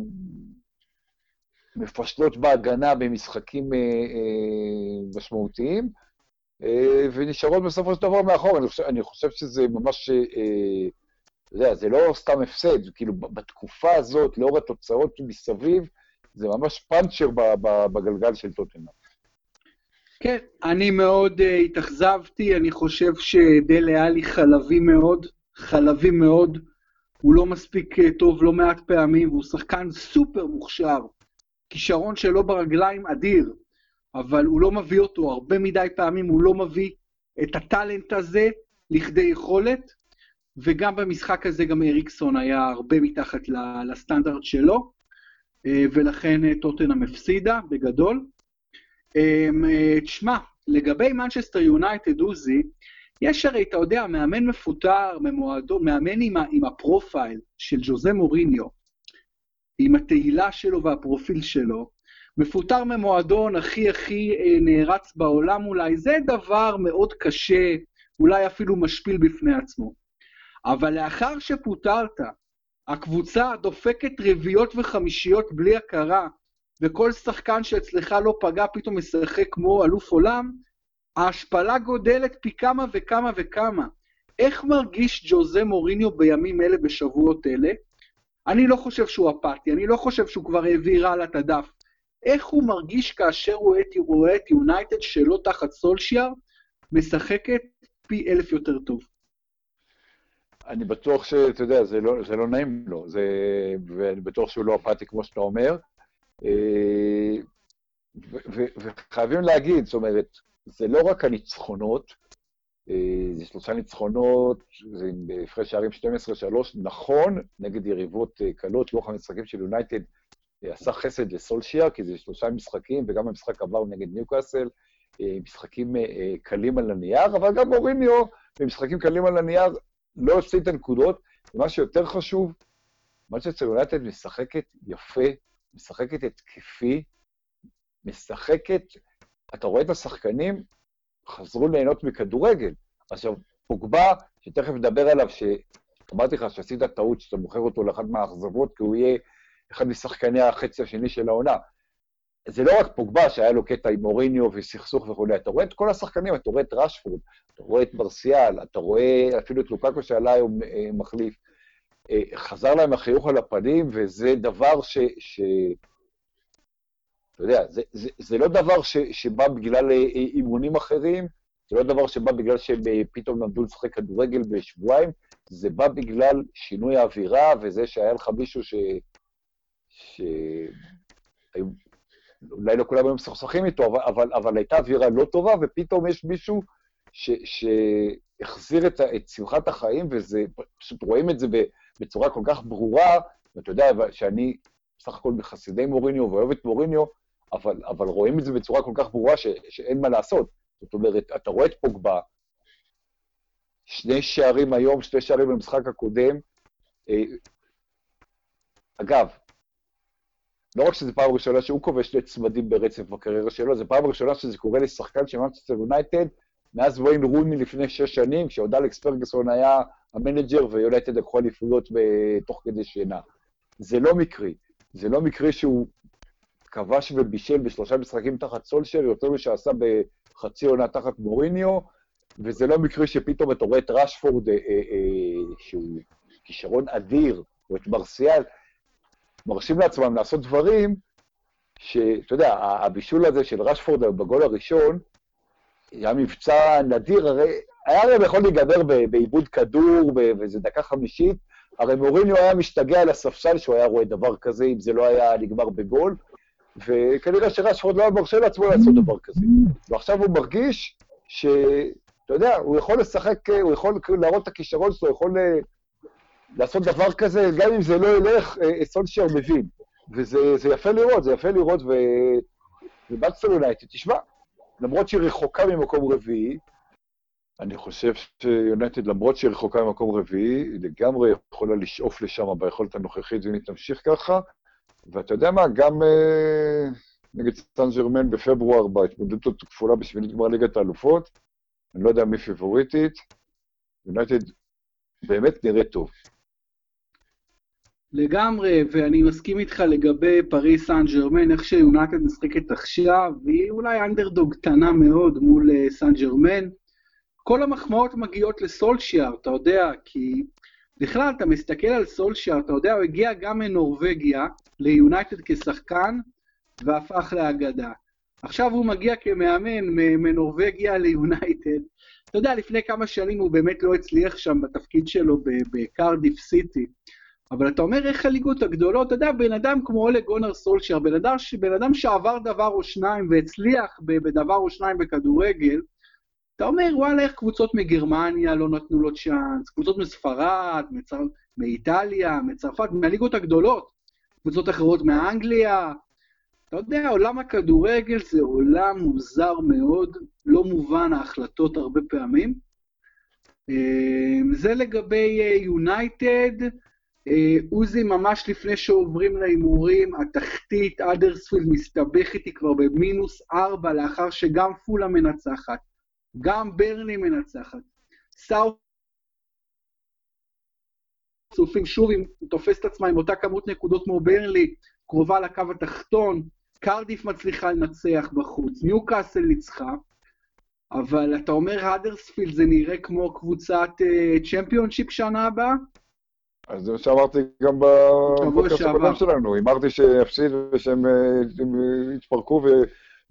מפשלות בהגנה במשחקים אה, אה, משמעותיים, ונשארות בסופו של דבר מאחור. אני חושב, אני חושב שזה ממש, אה, אתה יודע, זה לא סתם הפסד, כאילו בתקופה הזאת, לאור התוצאות מסביב, זה ממש פאנצ'ר בגלגל של טוטנאם. כן, אני מאוד uh, התאכזבתי, אני חושב שדלה עלי חלבי מאוד, חלבי מאוד. הוא לא מספיק טוב לא מעט פעמים, והוא שחקן סופר מוכשר. כישרון שלו ברגליים אדיר, אבל הוא לא מביא אותו, הרבה מדי פעמים הוא לא מביא את הטאלנט הזה לכדי יכולת, וגם במשחק הזה גם אריקסון היה הרבה מתחת לסטנדרט שלו, אה, ולכן טוטנאם הפסידה בגדול. אה, תשמע, לגבי מנצ'סטר יונייטד, עוזי, יש הרי, אתה יודע, מאמן מפוטר ממועדו, מאמן עם, עם הפרופייל של ג'וזה מוריניו, עם התהילה שלו והפרופיל שלו, מפוטר ממועדון הכי הכי אה, נערץ בעולם אולי, זה דבר מאוד קשה, אולי אפילו משפיל בפני עצמו. אבל לאחר שפוטרת, הקבוצה דופקת רביעיות וחמישיות בלי הכרה, וכל שחקן שאצלך לא פגע פתאום משחק כמו אלוף עולם, ההשפלה גודלת פי כמה וכמה וכמה. איך מרגיש ג'וזה מוריניו בימים אלה, בשבועות אלה? אני לא חושב שהוא אפאתי, אני לא חושב שהוא כבר העביר הלאה את הדף. איך הוא מרגיש כאשר הוא רואה את יונייטד שלא תחת סולשיאר, משחקת פי אלף יותר טוב? אני בטוח שאתה יודע, זה לא, זה לא נעים לו, זה, ואני בטוח שהוא לא אפאתי כמו שאתה אומר. אה, וחייבים להגיד, זאת אומרת, זה לא רק הניצחונות, אה, זה שלושה ניצחונות, זה בהפרש שערים 12-3, נכון, נגד יריבות אה, קלות, לוח המשחקים של יונייטד עשה חסד לסולשיאר, כי זה שלושה משחקים, וגם המשחק עבר נגד ניוקאסל, משחקים קלים על הנייר, אבל גם מוריניו, במשחקים קלים על הנייר, לא הפסיד את הנקודות, ומה שיותר חשוב, שאצל יונייטד משחקת יפה, משחקת התקפי, משחקת, אתה רואה את השחקנים, חזרו ליהנות מכדורגל. עכשיו, פוגבה, שתכף נדבר עליו, שאמרתי לך שעשית טעות שאתה מוכר אותו לאחת מהאכזבות, כי הוא יהיה אחד משחקני החצי השני של העונה. זה לא רק פוגבה שהיה לו קטע עם מוריניו וסכסוך וכולי, אתה רואה את כל השחקנים, אתה רואה את רשפורד, אתה רואה את מרסיאל, אתה רואה אפילו את לוקקו שעלה היום אה, מחליף. אה, חזר להם החיוך על הפנים, וזה דבר ש... ש... אתה יודע, זה, זה, זה לא דבר ש, שבא בגלל אה, אימונים אחרים, זה לא דבר שבא בגלל שהם פתאום למדו לשחק כדורגל בשבועיים, זה בא בגלל שינוי האווירה וזה שהיה לך מישהו ש... ש... אולי לא כולם היו מסוכסכים איתו, אבל, אבל, אבל הייתה אווירה לא טובה, ופתאום יש מישהו ש, שהחזיר את, את שמחת החיים, וזה, פשוט רואים את זה בצורה כל כך ברורה, ואתה יודע שאני בסך הכל מחסידי מוריניו ואוהב את מוריניו, אבל, אבל רואים את זה בצורה כל כך ברורה ש, שאין מה לעשות. זאת אומרת, אתה רואה את פוגבה, שני שערים היום, שני שערים במשחק הקודם. אה, אגב, לא רק שזו פעם ראשונה שהוא כובש שני צמדים ברצף בקריירה שלו, זו פעם ראשונה שזה קורה לשחקן של מנצ'סטר יונייטד מאז וויין רוני לפני שש שנים, כשעוד אלכס פרגסון היה המנג'ר ויונייטד לקחו אליפויות תוך כדי שינה. זה לא מקרי. זה לא מקרי שהוא כבש ובישל בשלושה משחקים תחת סולשר, יותר משעשה בחצי עונה תחת מוריניו, וזה לא מקרי שפתאום אתה רואה את רשפורד, אה, אה, אה, שהוא כישרון אדיר, או את מרסיאל, מרשים לעצמם לעשות דברים שאתה יודע, הבישול הזה של רשפורד בגול הראשון, היה מבצע נדיר, הרי היה להם יכול להיגמר בעיבוד כדור באיזה דקה חמישית, הרי מוריניו היה משתגע על הספסל שהוא היה רואה דבר כזה, אם זה לא היה נגמר בגול, וכנראה שרשפורד לא היה מרשה לעצמו לעשות דבר כזה. ועכשיו הוא מרגיש ש... אתה יודע, הוא יכול לשחק, הוא יכול להראות את הכישרון שלו, הוא יכול אה, לעשות דבר כזה, גם אם זה לא ילך, אה, סולשייר מבין. וזה יפה לראות, זה יפה לראות, ו... ומנצ'סטר יונייטד, תשמע, למרות שהיא רחוקה ממקום רביעי, אני חושב שיונייטד, למרות שהיא רחוקה ממקום רביעי, היא לגמרי יכולה לשאוף לשם ביכולת הנוכחית, ואם היא תמשיך ככה, ואתה יודע מה, גם אה, נגד סן ג'רמן בפברואר, בהתמודדות הכפולה בשמינית גמר ליגת האלופות, אני לא יודע מי פייבוריטית, יונייטד באמת נראה טוב. לגמרי, ואני מסכים איתך לגבי פריס סן ג'רמן, איך שיונייטד משחקת עכשיו, והיא אולי אנדרדוג קטנה מאוד מול אה, סן ג'רמן. כל המחמאות מגיעות לסולשיאר, אתה יודע, כי בכלל, אתה מסתכל על סולשיאר, אתה יודע, הוא הגיע גם מנורבגיה ליונייטד כשחקן, והפך לאגדה. עכשיו הוא מגיע כמאמן מנורבגיה ליונייטד. אתה יודע, לפני כמה שנים הוא באמת לא הצליח שם בתפקיד שלו בקרדיף סיטי. אבל אתה אומר איך הליגות הגדולות, אתה יודע, בן אדם כמו אולה גונר סולשייר, בן אדם, בן אדם שעבר דבר או שניים והצליח בדבר או שניים בכדורגל, אתה אומר, וואלה, איך קבוצות מגרמניה לא נתנו לו צ'אנס, קבוצות מספרד, מצר... מאיטליה, מצרפת, מהליגות הגדולות, קבוצות אחרות מאנגליה. אתה יודע, עולם הכדורגל זה עולם מוזר מאוד, לא מובן ההחלטות הרבה פעמים. אה, זה לגבי יונייטד. אה, עוזי, ממש לפני שעוברים להימורים, התחתית, אדרספילד מסתבך איתי כבר במינוס ארבע, לאחר שגם פולה מנצחת, גם ברני מנצחת. סאוט צופים שוב, אם תופס את עצמה עם אותה כמות נקודות כמו ברלי, קרובה לקו התחתון, קרדיף מצליחה לנצח בחוץ, ניוקאסל ניצחה, אבל אתה אומר האדרספילד זה נראה כמו קבוצת צ'מפיונשיפ uh, שנה הבאה? אז זה מה שאמרתי גם בפודקאסט הקודם שלנו, אמרתי שיפסיד ושהם אה, יתפרקו,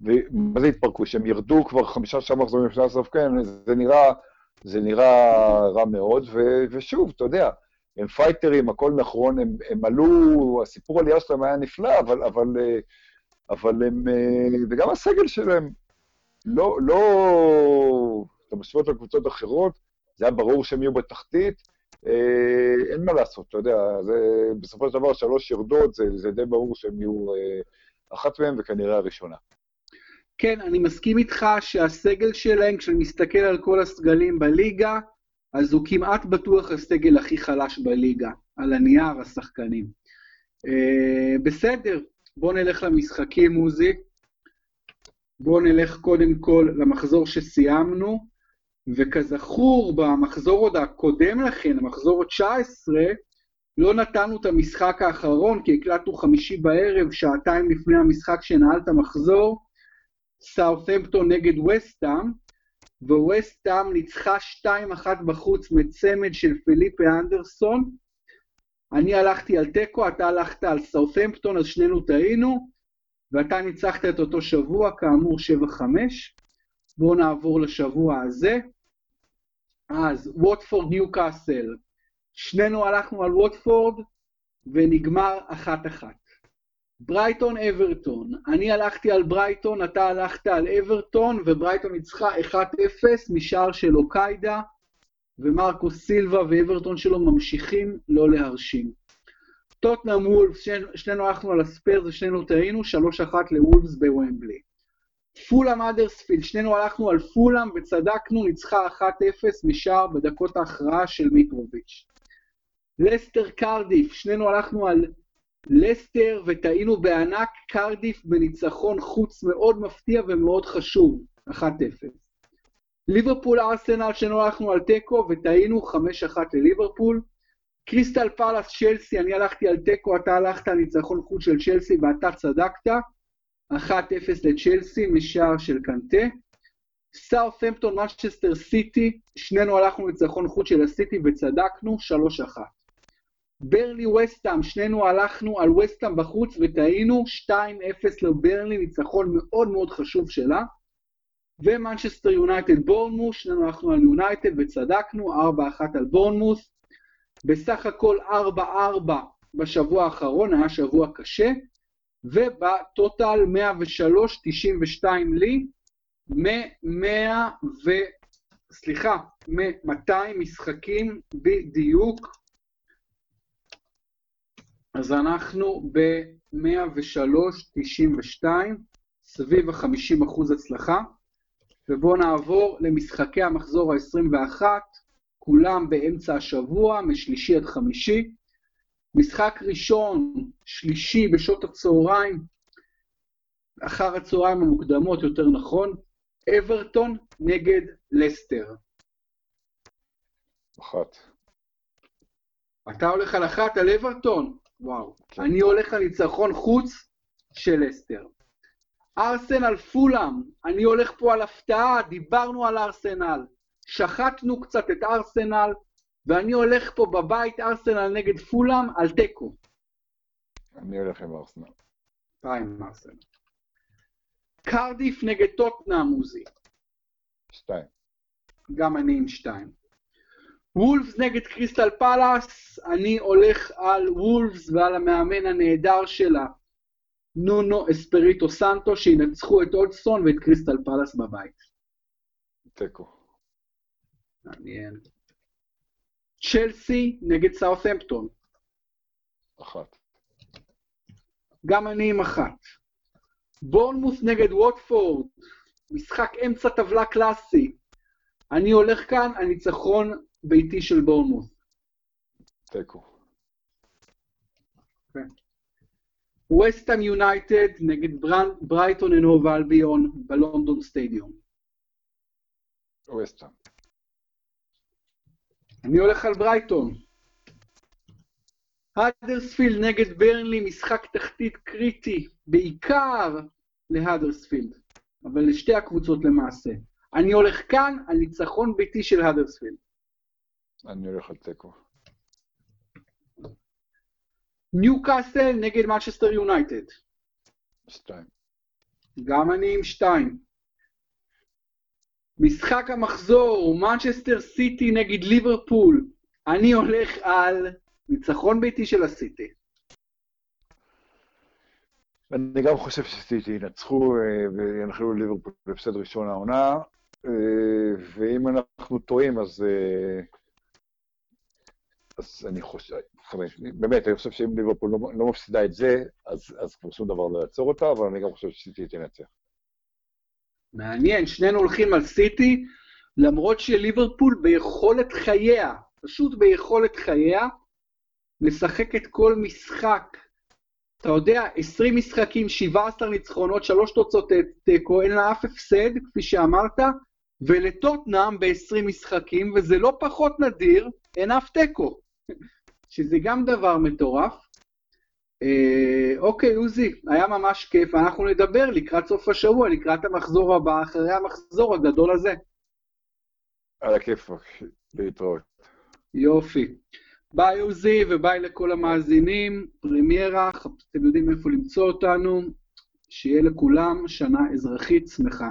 ומה זה יתפרקו? שהם ירדו כבר חמישה שם מחזורים לפני הסוף, כן, זה נראה, זה נראה רע מאוד, ו, ושוב, אתה יודע, הם פייטרים, הכל נכון, הם, הם עלו, הסיפור עלייה שלהם היה נפלא, אבל, אבל, אה, אבל הם, אה, וגם הסגל שלהם, לא, לא, אתה משווה אותו לקבוצות אחרות, זה היה ברור שהם יהיו בתחתית, אה, אין מה לעשות, אתה יודע, זה, בסופו של דבר שלוש יורדות, זה, זה די ברור שהן יהיו אה, אחת מהן וכנראה הראשונה. כן, אני מסכים איתך שהסגל שלהם, כשאני מסתכל על כל הסגלים בליגה, אז הוא כמעט בטוח הסגל הכי חלש בליגה, על הנייר, השחקנים. אה, בסדר, בואו נלך למשחקים, עוזי. בואו נלך קודם כל למחזור שסיימנו. וכזכור, במחזור עוד הקודם לכן, המחזור ה-19, לא נתנו את המשחק האחרון, כי הקלטנו חמישי בערב, שעתיים לפני המשחק שנעל את המחזור, סאות'מפטון נגד וסטאם, וווסטאם ניצחה 2-1 בחוץ מצמד של פליפה אנדרסון. אני הלכתי על תיקו, אתה הלכת על סאות'מפטון, אז שנינו טעינו, ואתה ניצחת את אותו שבוע, כאמור 7-5. בואו נעבור לשבוע הזה. אז ווטפורד ניו קאסל, שנינו הלכנו על ווטפורד ונגמר אחת-אחת. ברייטון אברטון, אני הלכתי על ברייטון, אתה הלכת על אברטון, וברייטון ניצחה 1-0 משער של לוקאדיה, ומרקו סילבה ואברטון שלו ממשיכים לא להרשים. טוטנאם וולפס, שנינו הלכנו על הספיירס ושנינו טעינו, 3-1 לוולפס בוומבלי. פולאם אדרספילד, שנינו הלכנו על פולאם וצדקנו, ניצחה 1-0 משער בדקות ההכרעה של מיטרוביץ'. לסטר קרדיף, שנינו הלכנו על לסטר וטעינו בענק קרדיף בניצחון חוץ מאוד מפתיע ומאוד חשוב, 1-0. ליברפול ארסנל, שנינו הלכנו על תיקו וטעינו 5-1 לליברפול. קריסטל פלאס צ'לסי, אני הלכתי על תיקו, אתה הלכת על ניצחון חוץ של צ'לסי ואתה צדקת. 1-0 לצ'לסי משער של קנטה. סאות'המפטון, מנצ'סטר סיטי, שנינו הלכנו לניצחון חוץ של הסיטי וצדקנו, 3-1. ברנלי ווסטהאם, שנינו הלכנו על ווסטהאם בחוץ וטעינו, 2-0 לברנלי, ניצחון מאוד מאוד חשוב שלה. ומנצ'סטר יונייטד בורנמוס, שנינו הלכנו על יונייטד וצדקנו, 4-1 על בורנמוס. בסך הכל 4-4 בשבוע האחרון, היה שבוע קשה. ובטוטל 103.92 לי, מ-100 ו... סליחה, מ-200 משחקים בדיוק. אז אנחנו ב-103.92, סביב ה-50% הצלחה. ובואו נעבור למשחקי המחזור ה-21, כולם באמצע השבוע, משלישי עד חמישי. משחק ראשון, שלישי בשעות הצהריים, אחר הצהריים המוקדמות, יותר נכון, אברטון נגד לסטר. אחת. אתה הולך על אחת על אברטון? וואו. כן. אני הולך על ניצחון חוץ של לסטר. ארסנל פולאם, אני הולך פה על הפתעה, דיברנו על ארסנל. שחטנו קצת את ארסנל, ואני הולך פה בבית ארסנל נגד פולאם על תיקו. אני הולך עם ארסנל. ביי עם ארסנל. קרדיף נגד טוטנאם, עוזי. שתיים. גם אני עם שתיים. וולפס נגד קריסטל פלאס, אני הולך על וולפס ועל המאמן הנהדר שלה, נונו אספריטו סנטו, שינצחו את הודג'סון ואת קריסטל פלאס בבית. תיקו. מעניין. צ'לסי נגד סאות'המפטון, אחת. גם אני עם אחת. בורנמוס נגד ווטפורד, משחק אמצע טבלה קלאסי. אני הולך כאן על ניצחון ביתי של בורנמוס. תיקו. וסטהאם יונייטד נגד ברייטון אנד הוב אלביון בלונדון סטדיום. ווסטהאם. אני הולך על ברייטון. האדרספילד נגד ברנלי, משחק תחתית קריטי, בעיקר להאדרספילד, אבל לשתי הקבוצות למעשה. אני הולך כאן על ניצחון ביתי של האדרספילד. אני הולך על תיקו. ניו קאסל נגד מנצ'סטר יונייטד, שתיים. גם אני עם שתיים. משחק המחזור, מנצ'סטר סיטי נגד ליברפול, אני הולך על ניצחון ביתי של הסיטי. אני גם חושב שסיטי ינצחו אה, וינחלו ליברפול בהפסד ראשון העונה, אה, ואם אנחנו טועים אז... אה, אז אני חושב, באמת, אני חושב שאם ליברפול לא, לא מפסידה את זה, אז, אז כבר שום דבר לא יעצור אותה, אבל אני גם חושב שסיטי תנצח. מעניין, שנינו הולכים על סיטי, למרות שליברפול ביכולת חייה, פשוט ביכולת חייה, לשחק את כל משחק. אתה יודע, 20 משחקים, 17 ניצחונות, 3 תוצאות תיקו, אין לה אף הפסד, כפי שאמרת, ולטוטנאם ב-20 משחקים, וזה לא פחות נדיר, אין אף תיקו. שזה גם דבר מטורף. אה, אוקיי, עוזי, היה ממש כיף, אנחנו נדבר לקראת סוף השבוע, לקראת המחזור הבא, אחרי המחזור הגדול הזה. על הכיפאק, להתראות. יופי. ביי עוזי וביי לכל המאזינים, פרמיירה, אתם יודעים איפה למצוא אותנו, שיהיה לכולם שנה אזרחית שמחה.